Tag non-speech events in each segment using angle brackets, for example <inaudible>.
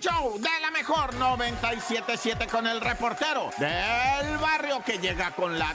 show de la mejor 977 con el reportero del barrio que llega con la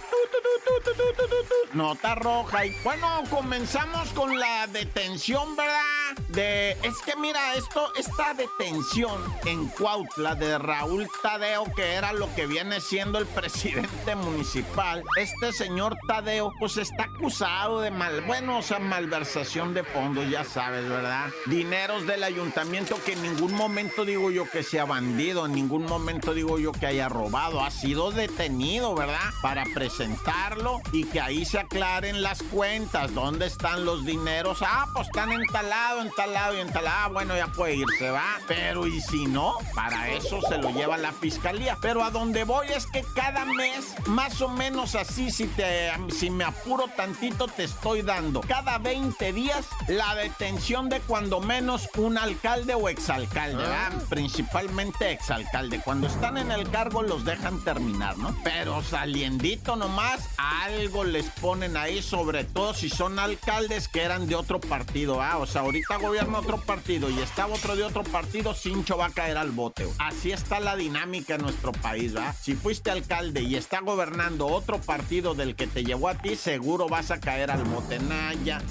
nota roja. Y bueno, comenzamos con la detención, ¿verdad? De. Es que mira, esto, esta detención en Cuautla de Raúl Tadeo, que era lo que viene siendo el <laughs> presidente municipal. Este señor Tadeo, pues está acusado de mal, bueno, o sea, malversación de fondos, ya sabes, ¿verdad? Dineros del ayuntamiento que en ningún momento digo yo que sea bandido, en ningún momento digo yo que haya robado, ha sido detenido, ¿verdad? Para presentarlo y que ahí se aclaren las cuentas, dónde están los dineros. Ah, pues están entalados, entalado y entalado. Ah, bueno, ya puede irse, va. Pero y si no, para eso se lo lleva la fiscalía. Pero a donde voy es que cada mes, más o menos así, si te, si me apuro tantito, te estoy dando cada 20 días la detención de cuando menos un alcalde o exalcalde, ¿verdad? Principalmente exalcalde. Cuando están en el cargo los dejan terminar, ¿no? Pero saliendito nomás, algo les ponen ahí, sobre todo si son alcaldes que eran de otro partido, ¿ah? O sea, ahorita gobierna otro partido y estaba otro de otro partido, Cincho va a caer al bote. Así está la dinámica en nuestro país, ¿va? Si fuiste alcalde y está gobernando otro partido del que te llevó a ti, seguro vas a caer al bote. Naya.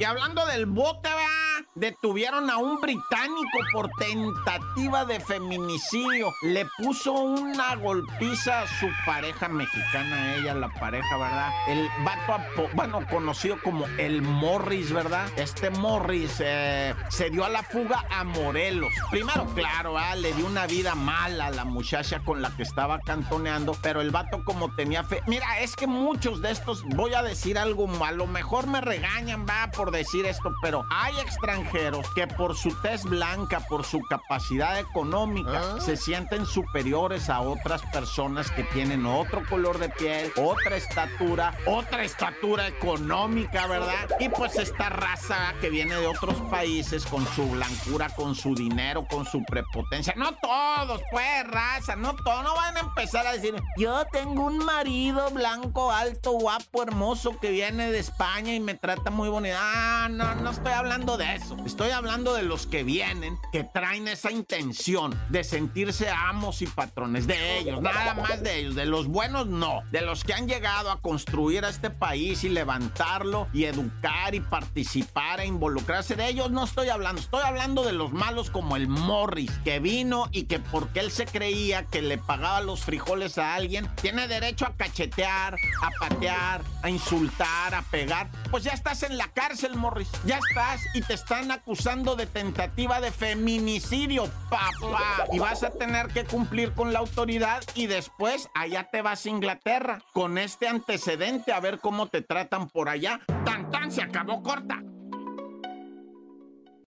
Y hablando del bote, ¿va? Detuvieron a un británico por tentativa de feminicidio. Le puso una golpiza a su pareja mexicana, ella, la pareja, ¿verdad? El vato, bueno, conocido como el Morris, ¿verdad? Este Morris eh, se dio a la fuga a Morelos. Primero, claro, le dio una vida mala a la muchacha con la que estaba cantoneando, pero el vato como tenía fe... Mira, es que muchos de estos, voy a decir algo, a lo mejor me regañan, va, por decir esto, pero hay extranjeros que por su tez blanca, por su capacidad económica, ¿Ah? se sienten superiores a otras personas que tienen otro color de piel, otra estatura, otra estatura económica, ¿verdad? Y pues esta raza que viene de otros países con su blancura, con su dinero, con su prepotencia. No todos, pues, raza, no todos. No van a empezar a decir, yo tengo un marido blanco, alto, guapo, hermoso que viene de España y me trata muy bonito. Ah, no, no estoy hablando de eso. Estoy hablando de los que vienen, que traen esa intención de sentirse amos y patrones de ellos, nada más de ellos, de los buenos no, de los que han llegado a construir a este país y levantarlo y educar y participar e involucrarse de ellos, no estoy hablando, estoy hablando de los malos como el Morris, que vino y que porque él se creía que le pagaba los frijoles a alguien, tiene derecho a cachetear, a patear, a insultar, a pegar, pues ya estás en la cárcel, Morris, ya estás y te acusando de tentativa de feminicidio, papá. Y vas a tener que cumplir con la autoridad y después allá te vas a Inglaterra con este antecedente a ver cómo te tratan por allá. Tan tan se acabó corta.